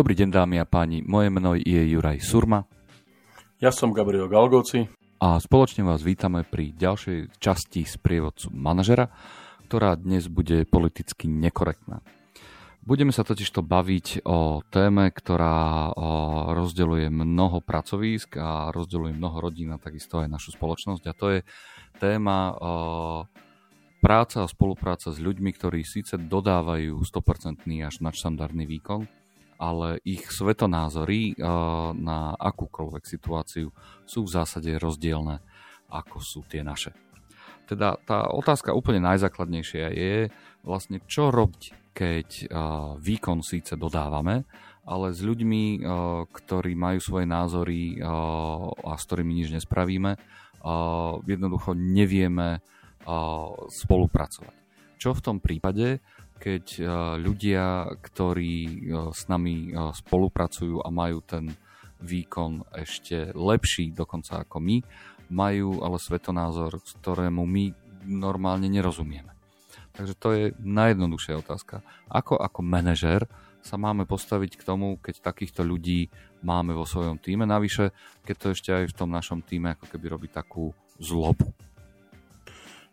Dobrý deň dámy a páni, moje meno je Juraj Surma. Ja som Gabriel Galgoci. A spoločne vás vítame pri ďalšej časti z prievodcu manažera, ktorá dnes bude politicky nekorektná. Budeme sa totiž to baviť o téme, ktorá rozdeľuje mnoho pracovísk a rozdeľuje mnoho rodín a takisto aj našu spoločnosť a to je téma práca a spolupráca s ľuďmi, ktorí síce dodávajú 100% až nadštandardný výkon, ale ich svetonázory eh, na akúkoľvek situáciu sú v zásade rozdielne, ako sú tie naše. Teda tá otázka úplne najzákladnejšia je vlastne, čo robiť, keď eh, výkon síce dodávame, ale s ľuďmi, eh, ktorí majú svoje názory a s ktorými nič nespravíme, jednoducho nevieme spolupracovať. Čo v tom prípade? Keď eh, ľudia, ktorí eh, s nami eh, spolupracujú a majú ten výkon ešte lepší dokonca ako my, majú ale svetonázor, ktorému my normálne nerozumieme. Takže to je najjednoduchšia otázka. Ako ako manažer sa máme postaviť k tomu, keď takýchto ľudí máme vo svojom týme. Navyše, keď to ešte aj v tom našom týme ako keby robí takú zlobu.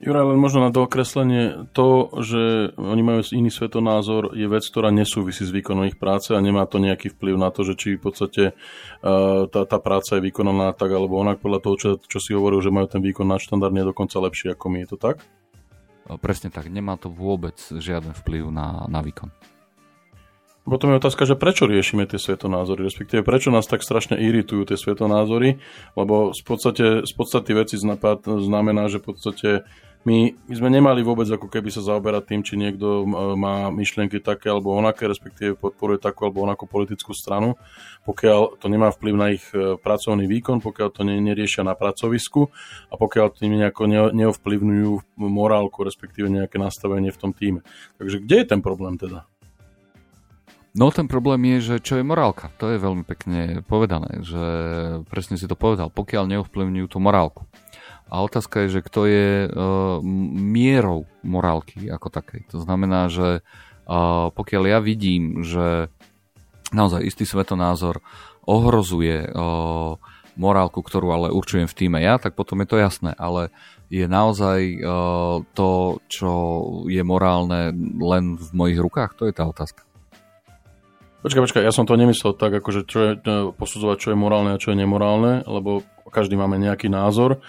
Juraj, len možno na dokreslenie, to, že oni majú iný svetonázor, je vec, ktorá nesúvisí s výkonom ich práce a nemá to nejaký vplyv na to, že či v podstate uh, tá, tá práca je vykonaná tak alebo onak podľa toho, čo, čo si hovoril, že majú ten výkon nadštandardne dokonca lepší ako my. Je to tak? Presne tak. Nemá to vôbec žiaden vplyv na, na výkon. Potom je otázka, že prečo riešime tie svetonázory, respektíve prečo nás tak strašne iritujú tie svetonázory, lebo z podstate, z podstate veci znamená, že v podstate my, my sme nemali vôbec ako keby sa zaoberať tým, či niekto má myšlienky také alebo onaké, respektíve podporuje takú alebo onakú politickú stranu, pokiaľ to nemá vplyv na ich e, pracovný výkon, pokiaľ to neriešia na pracovisku a pokiaľ tým nejako neovplyvňujú morálku, respektíve nejaké nastavenie v tom týme. Takže kde je ten problém teda? No ten problém je, že čo je morálka. To je veľmi pekne povedané, že presne si to povedal, pokiaľ neovplyvňujú tú morálku. A otázka je, že kto je uh, mierou morálky ako takej. To znamená, že uh, pokiaľ ja vidím, že naozaj istý svetonázor ohrozuje uh, morálku, ktorú ale určujem v týme ja, tak potom je to jasné. Ale je naozaj uh, to, čo je morálne len v mojich rukách? To je tá otázka. Počkaj, počkaj, ja som to nemyslel tak, akože čo je, posudzovať, čo je morálne a čo je nemorálne, lebo každý máme nejaký názor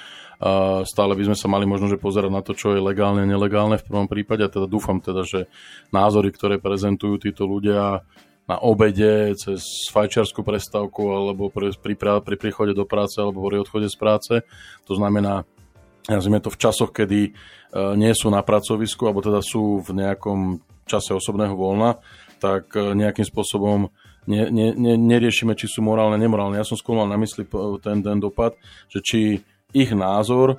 stále by sme sa mali možno že pozerať na to, čo je legálne a nelegálne v prvom prípade a teda dúfam teda, že názory, ktoré prezentujú títo ľudia na obede, cez fajčiarskú prestávku alebo pri, pri, pri príchode do práce alebo pri odchode z práce. To znamená, nazvime to v časoch, kedy e, nie sú na pracovisku alebo teda sú v nejakom čase osobného voľna, tak e, nejakým spôsobom ne, ne, ne, neriešime, či sú morálne, nemorálne. Ja som skôr mal na mysli ten, ten dopad, že či ich názor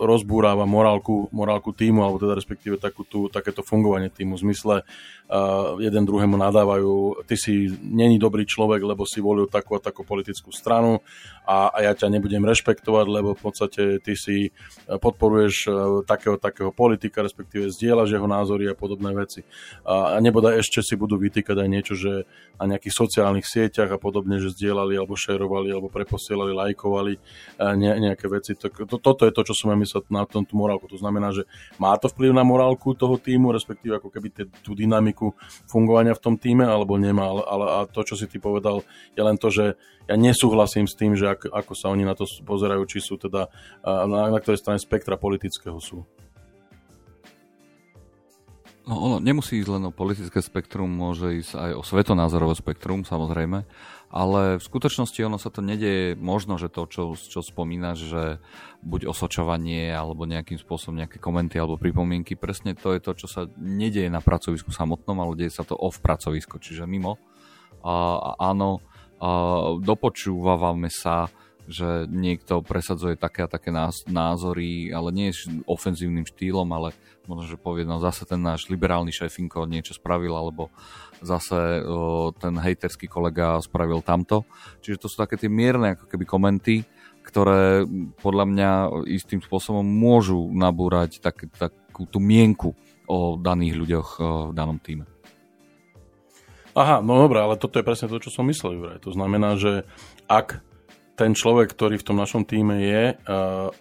rozbúráva morálku, morálku týmu, alebo teda respektíve takú tú, takéto fungovanie týmu v zmysle uh, jeden druhému nadávajú, ty si není dobrý človek, lebo si volil takú a takú politickú stranu a, a ja ťa nebudem rešpektovať, lebo v podstate ty si podporuješ uh, takého takého politika, respektíve zdieľaš jeho názory a podobné veci. A, a nebodaj ešte si budú vytýkať aj niečo, že na nejakých sociálnych sieťach a podobne, že zdieľali alebo šerovali alebo preposielali, lajkovali uh, ne, nejaké veci. To, to, toto je je to, čo som ja myslel na tom tú morálku. To znamená, že má to vplyv na morálku toho týmu, respektíve ako keby te, tú dynamiku fungovania v tom týme, alebo nemá. Ale, ale a to, čo si ty povedal, je len to, že ja nesúhlasím s tým, že ak, ako sa oni na to pozerajú, či sú teda na, na ktorej strane spektra politického sú. No ono nemusí ísť len o politické spektrum, môže ísť aj o svetonázorové spektrum, samozrejme ale v skutočnosti ono sa to nedieje, možno, že to, čo, čo spomínaš, že buď osočovanie, alebo nejakým spôsobom nejaké komenty alebo pripomienky, presne to je to, čo sa nedieje na pracovisku samotnom, ale deje sa to off pracovisko, čiže mimo. A áno, a dopočúvame sa, že niekto presadzuje také a také názory, ale nie ofenzívnym štýlom, ale možno, že povie, no zase ten náš liberálny šéfinko niečo spravil, alebo zase o, ten hejterský kolega spravil tamto. Čiže to sú také tie mierne ako keby komenty, ktoré podľa mňa istým spôsobom môžu nabúrať tak, takú tú mienku o daných ľuďoch v danom týme. Aha, no dobré, ale toto je presne to, čo som myslel, Juraj. To znamená, že ak ten človek, ktorý v tom našom týme je,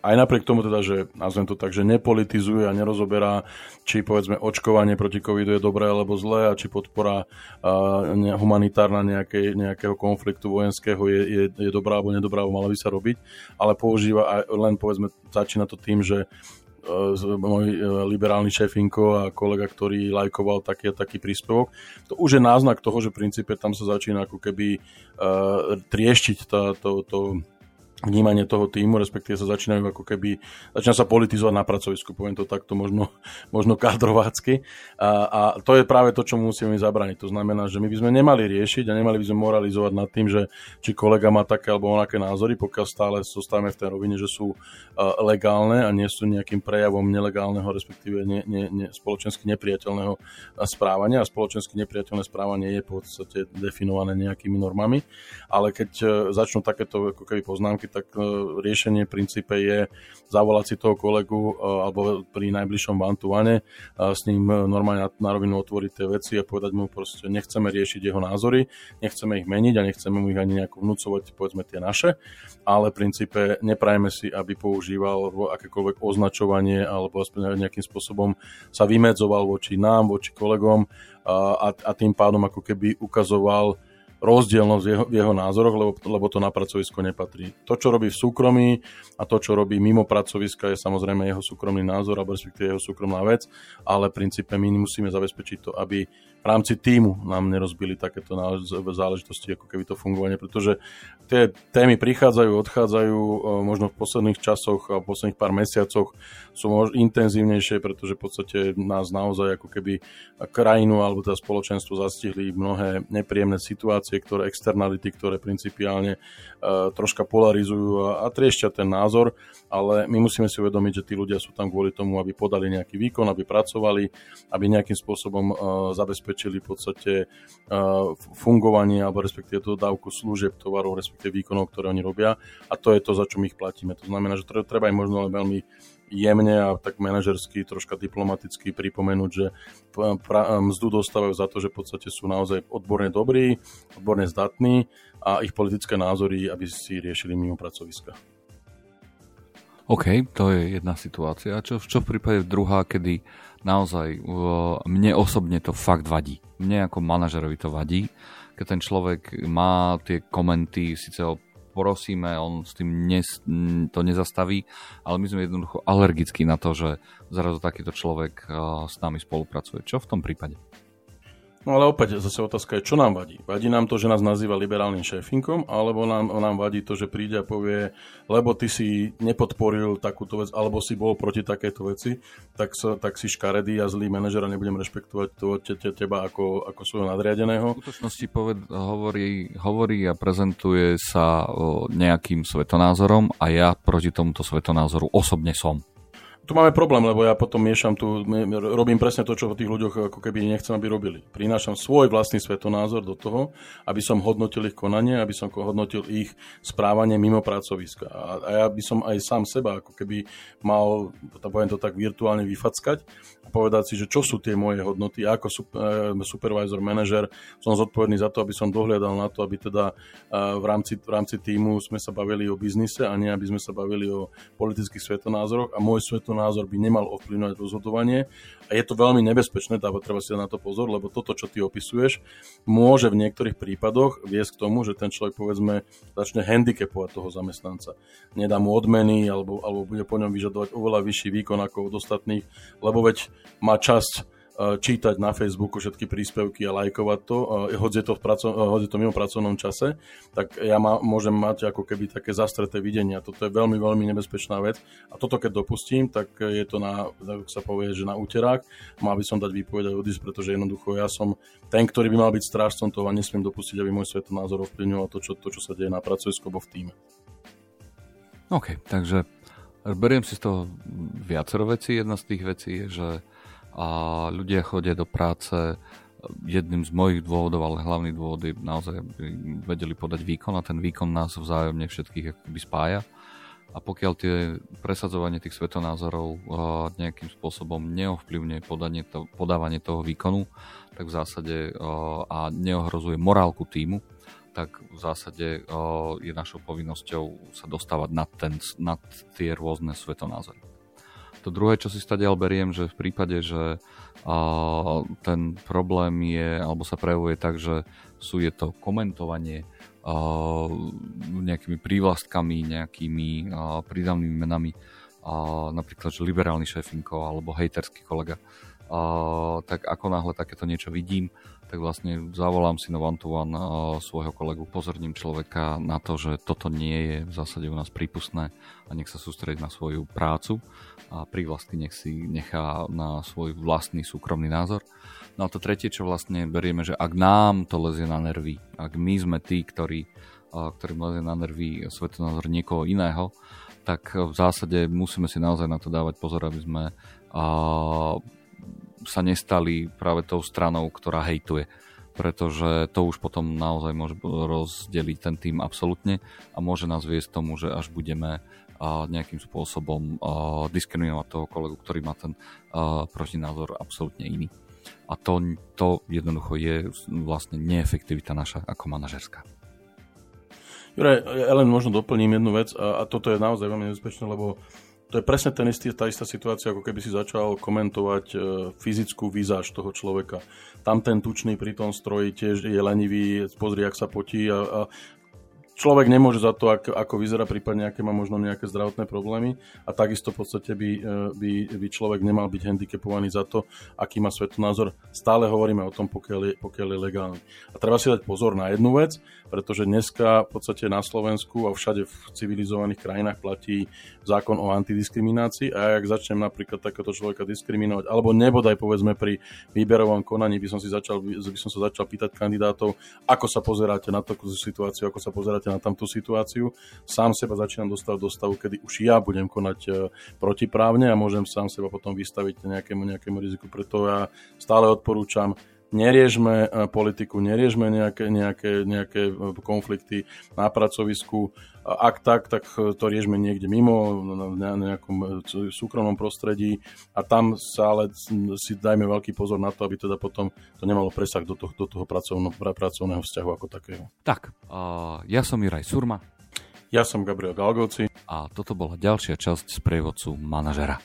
aj napriek tomu teda, že nazvem to tak, že nepolitizuje a nerozoberá, či povedzme očkovanie proti covidu je dobré alebo zlé a či podpora humanitárna nejakej, nejakého konfliktu vojenského je, je, je dobrá alebo nedobrá, alebo mala by sa robiť, ale používa aj len povedzme, začína to tým, že môj e, liberálny šéfinko a kolega, ktorý lajkoval taký a taký príspevok. To už je náznak toho, že v princípe tam sa začína ako keby uh, trieštiť tá, to, to vnímanie toho týmu, respektíve sa začínajú ako keby, začína sa politizovať na pracovisku, poviem to takto možno, možno kadrovácky. A, a to je práve to, čo musíme zabrániť. To znamená, že my by sme nemali riešiť a nemali by sme moralizovať nad tým, že či kolega má také alebo onaké názory, pokiaľ stále zostávame v tej rovine, že sú legálne a nie sú nejakým prejavom nelegálneho, respektíve ne, ne, ne, spoločensky nepriateľného správania. A spoločensky nepriateľné správanie je v podstate definované nejakými normami. Ale keď uh, začnú takéto ako keby poznámky, tak e, riešenie v princípe je zavolať si toho kolegu e, alebo pri najbližšom one s ním normálne na rovinu otvoriť tie veci a povedať mu proste nechceme riešiť jeho názory, nechceme ich meniť a nechceme mu ich ani nejako vnúcovať povedzme tie naše, ale v princípe neprajeme si, aby používal akékoľvek označovanie alebo nejakým spôsobom sa vymedzoval voči nám, voči kolegom a, a tým pádom ako keby ukazoval rozdielnosť jeho, v jeho názoroch, lebo, lebo to na pracovisko nepatrí. To, čo robí v súkromí a to, čo robí mimo pracoviska, je samozrejme jeho súkromný názor, alebo respektíve jeho súkromná vec, ale v princípe my musíme zabezpečiť to, aby v rámci týmu nám nerozbili takéto záležitosti, ako keby to fungovanie, pretože tie témy prichádzajú, odchádzajú, možno v posledných časoch a v posledných pár mesiacoch sú možno intenzívnejšie, pretože v podstate nás naozaj ako keby krajinu alebo teda spoločenstvo zastihli mnohé nepríjemné situácie, ktoré externality, ktoré principiálne uh, troška polarizujú a, a triešťa ten názor, ale my musíme si uvedomiť, že tí ľudia sú tam kvôli tomu, aby podali nejaký výkon, aby pracovali, aby nejakým spôsobom uh, zabezpečili zabezpečili v podstate fungovanie alebo respektíve dodávku služieb, tovarov, respektíve výkonov, ktoré oni robia a to je to, za čo my ich platíme. To znamená, že treba im možno len veľmi jemne a tak manažersky, troška diplomaticky pripomenúť, že mzdu dostávajú za to, že v podstate sú naozaj odborne dobrí, odborne zdatní a ich politické názory, aby si riešili mimo pracoviska. OK, to je jedna situácia. Čo, čo v prípade druhá, kedy naozaj mne osobne to fakt vadí. Mne ako manažerovi to vadí, keď ten človek má tie komenty, síce ho porosíme, on s tým nes, to nezastaví, ale my sme jednoducho alergickí na to, že zrazu takýto človek s nami spolupracuje. Čo v tom prípade? No ale opäť zase otázka je, čo nám vadí? Vadí nám to, že nás nazýva liberálnym šéfinkom, alebo nám, nám vadí to, že príde a povie, lebo ty si nepodporil takúto vec, alebo si bol proti takéto veci, tak, sa, tak si škaredý a zlý manažer a nebudem rešpektovať to, te, te, teba ako, ako svojho nadriadeného. V skutočnosti poved, hovorí, hovorí a prezentuje sa nejakým svetonázorom a ja proti tomuto svetonázoru osobne som tu máme problém, lebo ja potom miešam tu, robím presne to, čo o tých ľuďoch ako keby nechcem, aby robili. Prinášam svoj vlastný svetonázor do toho, aby som hodnotil ich konanie, aby som hodnotil ich správanie mimo pracoviska. A, a ja by som aj sám seba ako keby mal, poviem to tak, virtuálne vyfackať povedať si, že čo sú tie moje hodnoty. Ako e, supervisor, manažer som zodpovedný za to, aby som dohliadal na to, aby teda e, v rámci, v rámci týmu sme sa bavili o biznise a nie aby sme sa bavili o politických svetonázoroch a môj svetonázor názor by nemal ovplyvňovať rozhodovanie a je to veľmi nebezpečné, dáva treba si na to pozor, lebo toto, čo ty opisuješ, môže v niektorých prípadoch viesť k tomu, že ten človek povedzme začne handicapovať toho zamestnanca. Nedá mu odmeny alebo, alebo bude po ňom vyžadovať oveľa vyšší výkon ako od ostatných, lebo veď má časť čítať na Facebooku všetky príspevky a lajkovať to, hoď je to, v praco- hoď je to mimo pracovnom čase, tak ja má, môžem mať ako keby také zastreté videnia. Toto je veľmi, veľmi nebezpečná vec a toto keď dopustím, tak je to na, tak sa povie, že na úterák. Mal by som dať výpoveď aj odísť, pretože jednoducho ja som ten, ktorý by mal byť strážcom toho a nesmiem dopustiť, aby môj svetonázor ovplyvňoval to, čo, to, čo sa deje na pracovisku alebo v týme. OK, takže beriem si z toho viacero vecí. Jedna z tých vecí je, že a ľudia chodia do práce jedným z mojich dôvodov, ale hlavný dôvod je naozaj, aby vedeli podať výkon a ten výkon nás vzájomne všetkých akoby spája. A pokiaľ tie presadzovanie tých svetonázorov nejakým spôsobom neovplyvňuje podanie to, podávanie toho výkonu, tak v zásade a neohrozuje morálku týmu, tak v zásade je našou povinnosťou sa dostávať nad, ten, nad tie rôzne svetonázory. To druhé, čo si stadiaľ beriem, že v prípade, že ten problém je, alebo sa prejavuje tak, že sú je to komentovanie nejakými prívlastkami, nejakými prídavnými menami, napríklad, že liberálny šéfinko alebo hejterský kolega, tak ako náhle takéto niečo vidím, tak vlastne zavolám si na one to one svojho kolegu, pozorním človeka na to, že toto nie je v zásade u nás prípustné a nech sa sústrediť na svoju prácu a prívlastky nech si nechá na svoj vlastný súkromný názor. No a to tretie, čo vlastne berieme, že ak nám to lezie na nervy, ak my sme tí, ktorí, ktorým lezie na nervy svetonázor niekoho iného, tak v zásade musíme si naozaj na to dávať pozor, aby sme sa nestali práve tou stranou, ktorá hejtuje pretože to už potom naozaj môže rozdeliť ten tým absolútne a môže nás viesť tomu, že až budeme nejakým spôsobom diskriminovať toho kolegu, ktorý má ten protinázor absolútne iný. A to, to jednoducho je vlastne neefektivita naša ako manažerská. Juraj, ja len možno doplním jednu vec a, a toto je naozaj veľmi nebezpečné, lebo to je presne ten istý, tá istá situácia, ako keby si začal komentovať e, fyzickú výzáž toho človeka. Tam ten tučný pri tom stroji tiež je lenivý, pozri, ak sa potí a, a človek nemôže za to, ako, ako vyzerá, prípadne aké má možno nejaké zdravotné problémy a takisto v podstate by, e, by, by človek nemal byť handicapovaný za to, aký má svetonázor. Stále hovoríme o tom, pokiaľ je, pokiaľ je legálny. A treba si dať pozor na jednu vec, pretože dneska v podstate na Slovensku a všade v civilizovaných krajinách platí zákon o antidiskriminácii a ak začnem napríklad takéto človeka diskriminovať, alebo nebodaj povedzme pri výberovom konaní by som, si začal, by som sa začal pýtať kandidátov, ako sa pozeráte na takú situáciu, ako sa pozeráte na tamtú situáciu. Sám seba začínam dostať do stavu, kedy už ja budem konať e, protiprávne a môžem sám seba potom vystaviť nejakému, nejakému riziku. Preto ja stále odporúčam neriežme e, politiku, neriežme nejaké, nejaké, nejaké e, konflikty na pracovisku. Ak tak, tak to riešme niekde mimo, na nejakom súkromnom prostredí a tam sa ale si dajme veľký pozor na to, aby teda potom to nemalo presah do toho, do toho pracovno, pracovného vzťahu ako takého. Tak, uh, ja som Juraj Surma. Ja som Gabriel Galgovci. A toto bola ďalšia časť z prievodcu manažera.